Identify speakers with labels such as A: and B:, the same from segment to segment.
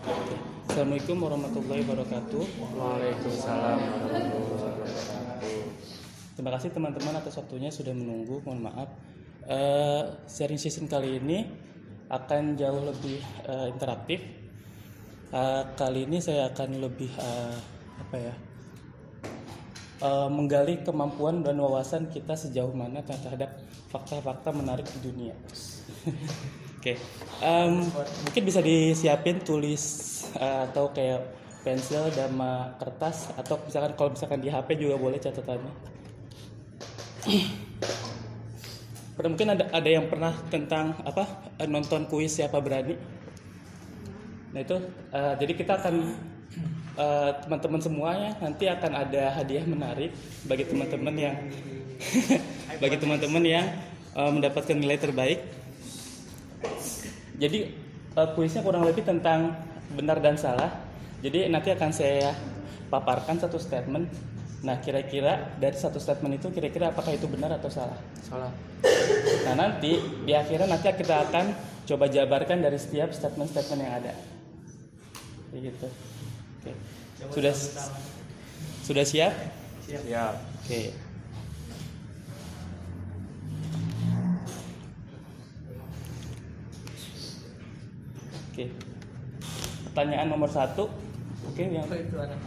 A: Assalamualaikum warahmatullahi wabarakatuh.
B: Waalaikumsalam warahmatullahi wabarakatuh.
A: Terima kasih teman-teman atas waktunya sudah menunggu. Mohon maaf. Eh, sharing session kali ini akan jauh lebih eh, interaktif. Eh, kali ini saya akan lebih eh, apa ya? menggali kemampuan dan wawasan kita sejauh mana terhadap fakta-fakta menarik di dunia. Oke, Em, mungkin bisa disiapin tulis eh, atau kayak pensil sama kertas atau misalkan kalau misalkan di HP juga boleh catatannya. Mungkin ada ada yang pernah tentang apa eh, nonton kuis siapa berani. Nah itu eh, jadi kita akan eh, teman-teman semuanya nanti akan ada hadiah menarik bagi teman-teman yang bagi teman-teman yang eh, mendapatkan nilai terbaik. Jadi eh, kuisnya kurang lebih tentang benar dan salah. Jadi nanti akan saya paparkan satu statement. Nah kira-kira dari satu statement itu kira-kira apakah itu benar atau salah?
B: Salah.
A: Nah nanti di akhirnya nanti kita akan coba jabarkan dari setiap statement-statement yang ada. Gitu. Oke. Sudah sudah siap?
B: Siap.
A: Oke. Oke. Pertanyaan nomor satu. Oke, yang
C: itu anak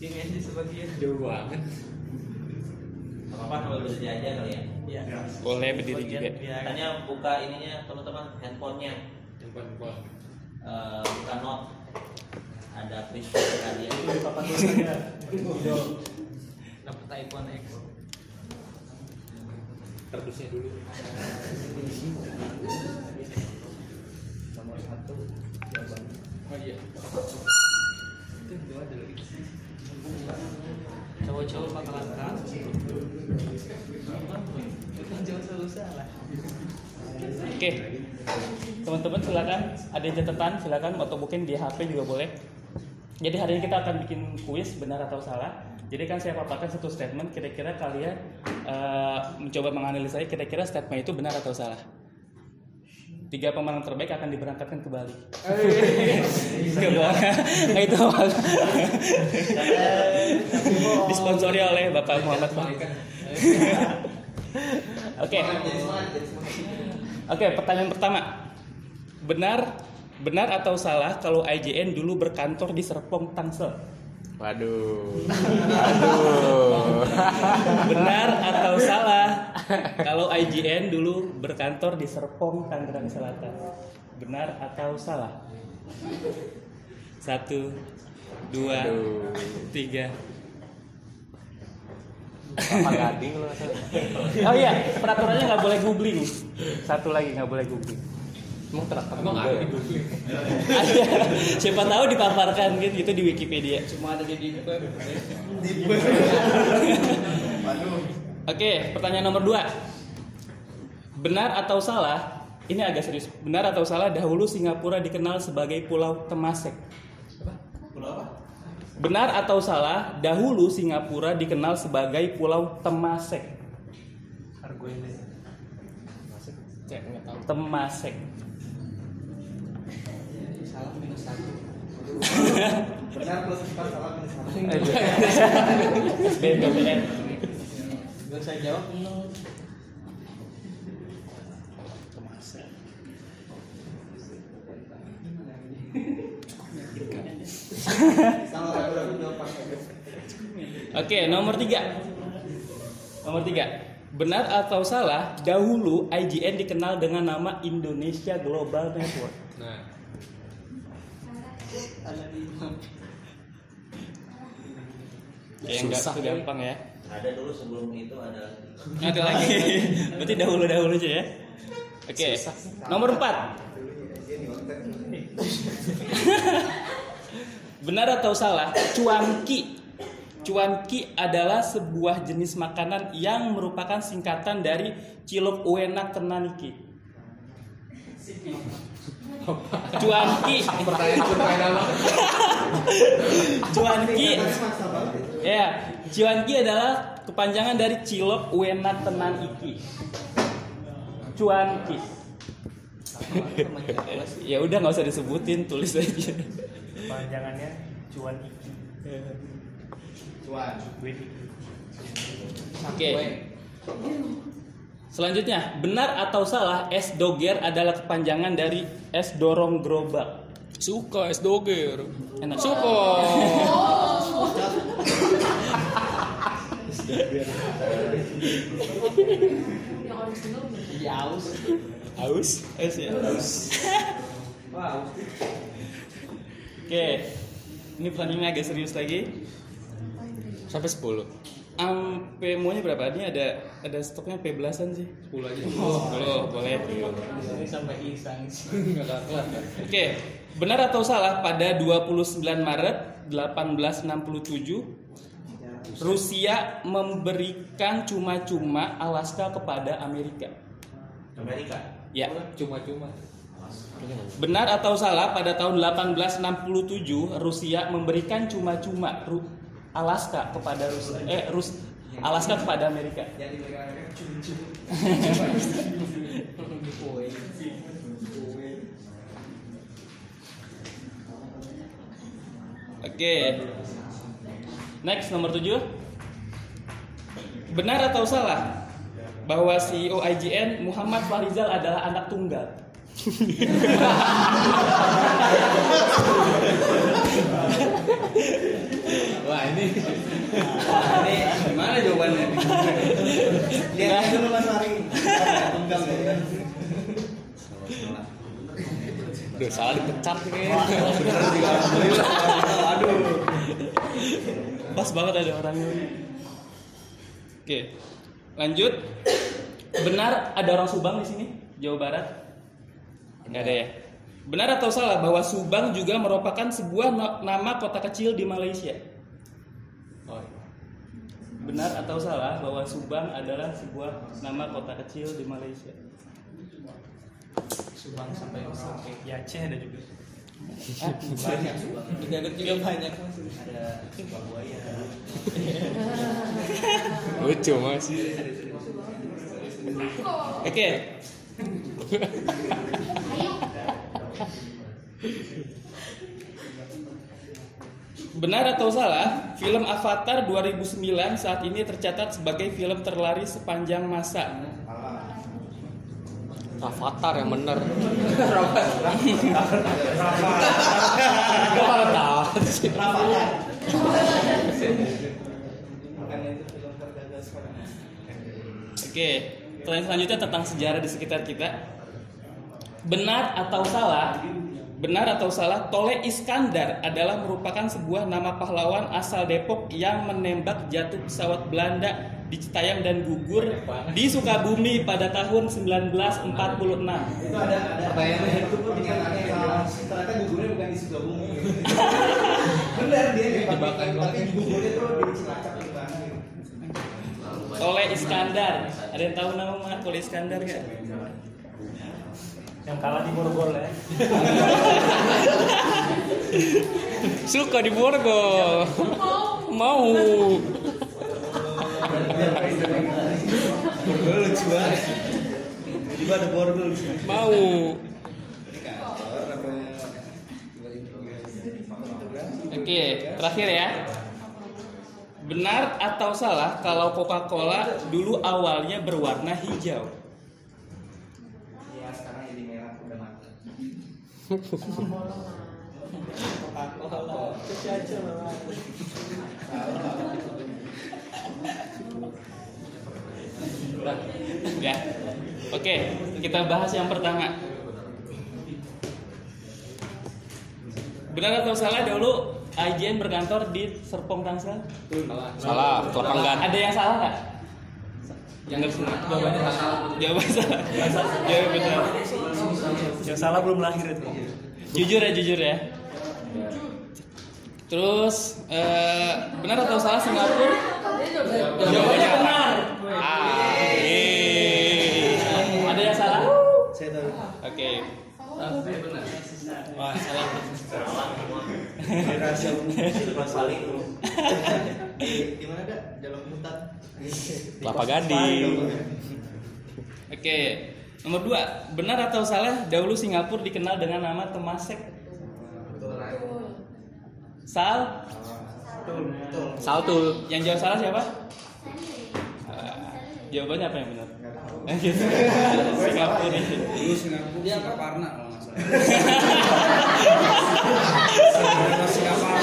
C: Ini aja sebagian jauh banget.
D: apa kalau berdiri aja kali ya
C: Ya.
A: boleh berdiri juga.
C: Biar
D: katanya buka ininya teman-teman handphonenya Eh, buka note ada please kalian
C: itu di papan tulisannya. Video dapat iPhone X.
B: Kardusnya dulu.
C: Nomor satu jawaban.
B: Oh iya.
C: Cowok-cowok bakalan kan jauh selalu salah.
A: Oke. Teman-teman silakan ada catatan silakan atau mungkin di HP juga boleh. Jadi hari ini kita akan bikin kuis benar atau salah. Jadi kan saya paparkan satu statement kira-kira kalian eh, mencoba menganalisa kira-kira statement itu benar atau salah. Tiga pemenang terbaik akan diberangkatkan ke Bali. Nggak bohong. Nah itu disponsori oleh Bapak Muhammad Fahmi. Oke. Oke, pertanyaan pertama. Benar benar atau salah kalau IJN dulu berkantor di Serpong, Tangsel?
B: Waduh. Waduh.
A: Benar atau salah kalau IJN dulu berkantor di Serpong, Tangerang Selatan? Benar atau salah? Satu, dua,
B: Aduh.
A: tiga.
B: Apa gading lu?
A: Oh iya, peraturannya nggak boleh googling. Satu lagi nggak boleh googling.
B: Emang juga ya?
A: Ada. Siapa tahu dipaparkan gitu, gitu di Wikipedia.
C: Cuma ada di deep web.
A: Oke, pertanyaan nomor dua. Benar atau salah? Ini agak serius. Benar atau salah dahulu Singapura dikenal sebagai Pulau Temasek?
D: pulau apa
A: Benar atau salah dahulu Singapura dikenal sebagai Pulau Temasek?
C: Argo ini.
A: Cek, nggak tahu. Temasek.
D: Benar plus empat salah minus satu
A: SBMPTN.
C: Gak saya jawab nol.
D: Jawab pas
A: Oke, nomor tiga. Nomor tiga. Benar atau salah, dahulu IGN dikenal dengan nama Indonesia Global Network.
B: Nah,
A: Ya, yang nggak
B: Susah,
A: itu gampang ya.
D: ada dulu sebelum itu ada
A: Ada lagi. Berarti dahulu-dahulu aja ya. Oke. Nomor empat. Benar atau salah? Cuanki. Cuanki adalah sebuah jenis makanan yang merupakan singkatan dari cilok uenak tenaniki. Cuanki.
B: Pertanyaan pertanyaan apa?
A: Cuanki. Ya, Cuanki adalah kepanjangan dari Cilok Wena Tenan Iki. Cuanki. ya udah nggak usah disebutin, tulis aja.
C: Panjangannya cuan iki.
D: Cuan.
C: Duit iki.
A: Oke. Selanjutnya, benar atau salah es doger adalah kepanjangan dari es dorong gerobak.
B: Suka es doger.
A: Enak.
B: Suka.
A: Aus? Es ya.
D: Wow.
A: Oke. Ini pertanyaannya agak serius lagi.
B: Sampai 10.
A: Ampe maunya berapa? Ini ada ada stoknya P belasan sih.
B: 10 aja.
A: Oh, boleh.
C: Ini sampai iseng sih.
A: Oke, benar atau salah pada 29 Maret 1867 Rusia memberikan cuma-cuma Alaska kepada Amerika.
D: Amerika.
A: Ya.
B: Cuma-cuma.
A: Benar atau salah pada tahun 1867 Rusia memberikan cuma-cuma Alaska kepada Rusia eh Rus Alaska kepada Amerika. Oke. Next nomor 7. Benar atau salah bahwa CEO IGN Muhammad Farizal adalah anak tunggal?
B: Wah, ini
D: Ini gimana jawabannya? Lihat dulu Mas Ari. Tunggal ya.
B: Duh, salah dipecat nih.
D: Aduh.
A: Pas banget ada orangnya. Oke. Lanjut. Benar ada orang Subang di sini? Jawa Barat? Enggak ada ya. Benar atau salah bahwa Subang juga merupakan sebuah nama kota kecil di Malaysia?
B: Oh,
A: Benar atau salah bahwa Subang adalah sebuah nama kota kecil di Malaysia?
C: Subang sampai sampai di Aceh ada juga.
D: Banyak Subang.
A: Di Garut juga banyak.
D: Ada Subang buaya.
B: lucu mas.
A: Oke. Benar atau salah, film Avatar 2009 saat ini tercatat sebagai film terlaris sepanjang masa.
B: Avatar yang bener.
D: Sekarang.
A: Oke, pertanyaan selanjutnya tentang sejarah di sekitar kita. Benar atau salah? Benar atau salah? Tole Iskandar adalah merupakan sebuah nama pahlawan asal Depok yang menembak jatuh pesawat Belanda di Citayam dan gugur di Sukabumi pada tahun 1946.
D: Itu ada ada pertanyaannya itu pun dinyatakan salah. Ternyata gugurnya bukan di Sukabumi. Benar dia di
B: Jebakan
D: tapi gugurnya tuh di Cilacap itu kan.
A: Tole Iskandar. Ada yang tahu nama Tole Iskandar nggak?
C: Yang kalah di Borgol ya.
B: Suka di Borgol. Mau.
D: Borgol lucu banget. Ada borgol.
B: Mau.
A: Oke, terakhir ya. Benar atau salah kalau Coca-Cola dulu awalnya berwarna hijau?
D: Iya, sekarang jadi merah udah mati.
A: Ya. Oke, kita bahas yang pertama. Benar atau salah dulu IGN berkantor di Serpong Tangsel?
B: Salah, kelapanggan.
A: Ada yang salah nggak? Jangan semua. Jawabannya salah. Jawabannya salah. Jawabannya benar.
C: Yang salah belum lahir itu.
A: Jujur ya, jujur ya. Terus eh, benar atau salah Singapura? Jawabannya benar.
B: Ah.
A: Ada yang salah?
D: Saya tahu.
A: Oke.
C: Wah, salah.
D: rahasia sih pas paling tuh di mana ada jalan hutan
B: Kelapa Gading.
A: Oke, nomor dua, benar atau salah dahulu Singapura dikenal dengan nama Temasek? Sal,
D: betul betul
B: Saltul.
A: yang jawab salah siapa? Ah, jawabannya apa yang benar? Gitu. Singapura nih.
C: Dulu Singapura dia Singaparna kalau nggak salah. Singaparna.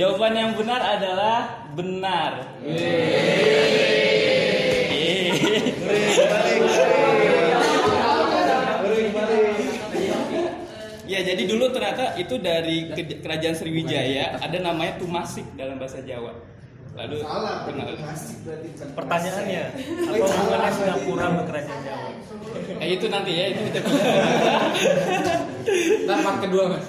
A: Jawaban yang benar adalah benar. Ya, jadi dulu ternyata itu dari ke- kerajaan Sriwijaya ada namanya Tumasik dalam bahasa Jawa. Lalu
D: salah
A: kenal.
C: Pertanyaannya, apa hubungannya Singapura sama kerajaan Jawa?
A: Eh, itu nanti ya, itu kita
B: Ntar part kedua mas.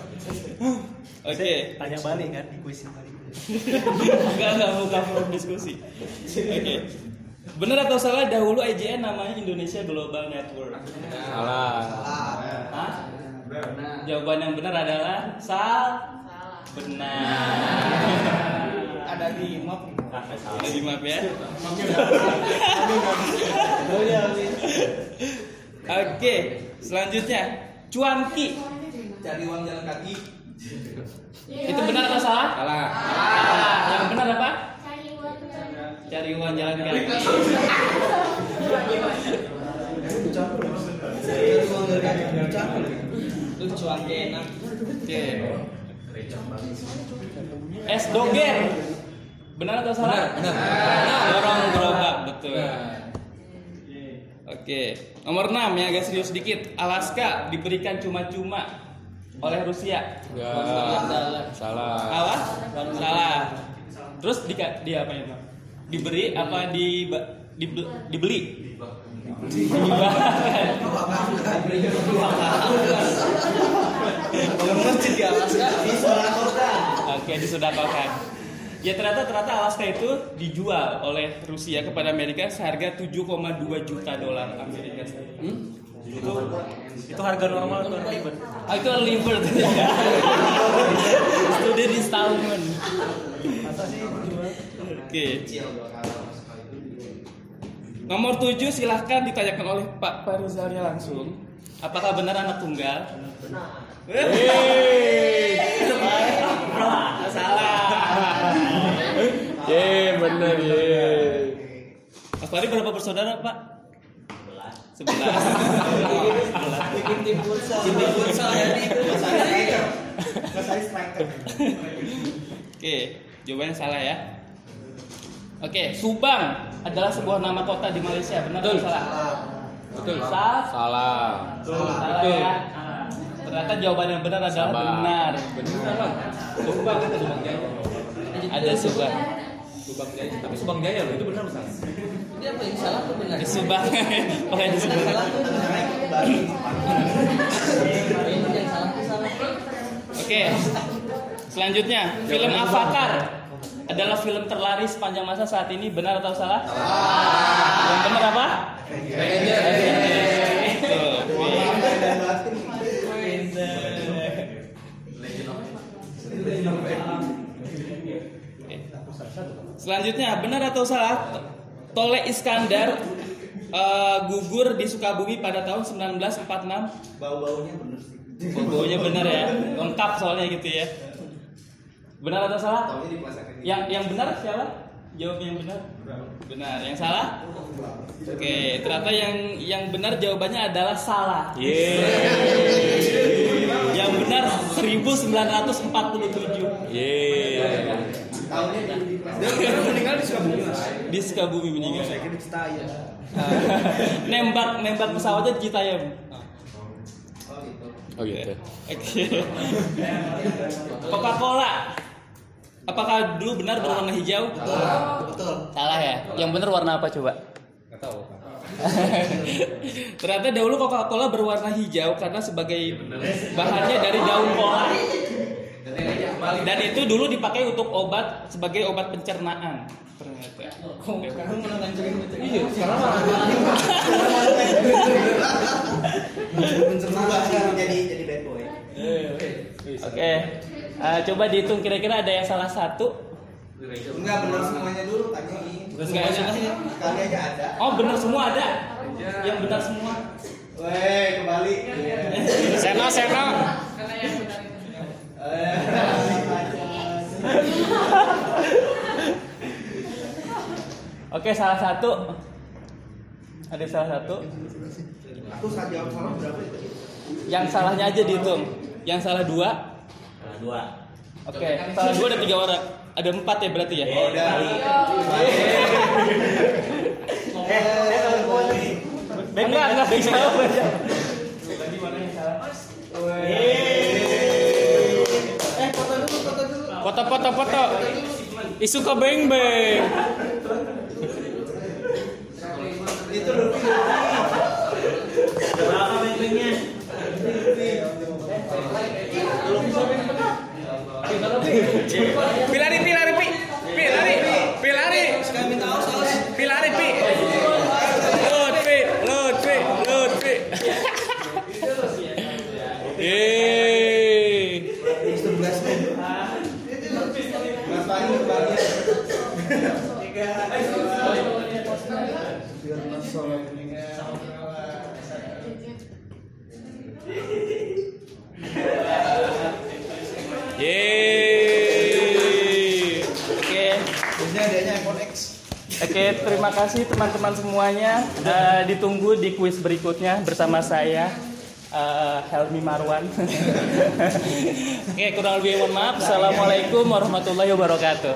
A: Oke.
C: Tanya balik kan di kuis yang tadi.
A: Enggak, enggak mau cover diskusi. Oke. Benar atau salah dahulu IJN namanya Indonesia Global Network?
B: Salah.
A: Hah? Jawaban yang benar adalah sal. Benar.
C: Ada di map.
A: Ada di map ya. Oke, selanjutnya cuanki.
D: cari uang jalan kaki
A: Itu benar atau salah?
B: Salah.
A: Salah. Yang benar apa?
E: Cari uang
A: Cari uang jalan kaki.
D: cari uang jalan kaki
A: Itu cuanki enak. Oke. Es doger. Benar atau salah?
B: Benar, benar.
A: Dorong gerobak, betul. Oke, nomor 6 ya agak serius sedikit. Alaska diberikan cuma-cuma oleh Rusia.
B: Enggak. Salah.
A: Salah? Salah. Terus di di apa itu? Diberi apa di dibeli? dibeli?
D: masjid di Alaska di
A: Oke, disudakokan. Ya ternyata ternyata Alaska itu dijual oleh Rusia kepada Amerika seharga 7,2 juta dolar Amerika. Hmm? Itu
C: Itu harga normal
A: ah, itu liver tuh ya. Student installment. Oke. Nomor 7 silahkan ditanyakan oleh Pak Farizalnya langsung. Apakah benar anak tunggal? Benar. Salah.
B: Ye, bener ye.
A: Mas Fari berapa bersaudara, Pak? Sebelas.
D: bikin tim futsal tim futsal jadi itu mas Ari mas Ari striker
A: Oke, jawabannya salah ya. Oke, Subang adalah sebuah nama kota di Malaysia. Benar atau salah?
B: Betul.
A: Salah.
B: Salah.
A: Salah
B: Betul.
A: ya. Ternyata jawaban yang benar adalah benar.
B: Benar bang. Subang itu Subang Jaya.
A: Ada Subang.
B: Subang Jaya. Tapi Subang Jaya loh itu benar salah.
D: dia apa yang salah tuh benar
A: Di Subang. Pokoknya di Subang.
D: salah tuh yang salah tuh salah
A: Oke. Selanjutnya, film Avatar adalah film terlaris sepanjang masa saat ini. Benar atau salah? Yang benar apa? Tuh, Selanjutnya, benar atau salah? Tole Iskandar eh, gugur di Sukabumi pada tahun 1946.
D: bau baunya bener sih
A: Baunya benar ya, lengkap soalnya gitu ya. Benar atau salah? Yang yang benar siapa? Jawab yang benar. Benar. Yang salah? Oke, ternyata yang yang benar jawabannya adalah salah.
B: Ye.
A: Yang benar 1947
B: Ye.
D: Tahunnya di plaza
C: Dia meninggal di Sukabumi mas.
A: di Sukabumi meninggal.
C: Saya kira di Citayam.
A: nembak nembak pesawatnya di Citayam.
D: oh gitu
B: Oh gitu.
A: Oke. Coca-Cola. Apakah dulu benar berwarna hijau?
D: betul betul
A: Salah ya. Yang benar warna apa coba?
B: Gak tahu.
A: Ternyata dahulu Coca-Cola berwarna hijau karena sebagai bahannya dari daun kola. Dan itu dulu dipakai untuk obat sebagai obat pencernaan. Ternyata.
D: Ngancurin?
B: Iya, sekarang
D: sekarang jadi jadi bad boy.
A: Oke. Eh, coba dihitung kira-kira ada yang salah satu.
D: Enggak benar semuanya dulu tanyain.
A: Enggak semuanya.
D: Kali aja ada.
A: Oh, benar semua ada. Yang benar semua.
D: Weh, kembali.
A: Seno, Seno.
D: Eh,
A: Oke, salah satu. Ada salah satu.
D: Aku saat jawab salah berapa itu?
A: Yang salahnya aja dihitung. Yang salah dua.
C: Dua.
A: Oke, salah dua ada tiga orang. Ada empat ya berarti ya?
D: Oh, udah. Eh, saya tahu gua nih.
A: Enggak, enggak
D: Foto, foto,
A: foto. Isu ke beng beng.
D: Itu Lutfi,
C: Berapa bentengnya?
A: Pilari, pilari, Oke. Terima kasih teman-teman semuanya. Eh, ditunggu di kuis berikutnya bersama saya eh, Helmi Marwan. Oke, kurang lebih mohon maaf. Assalamualaikum warahmatullahi wabarakatuh.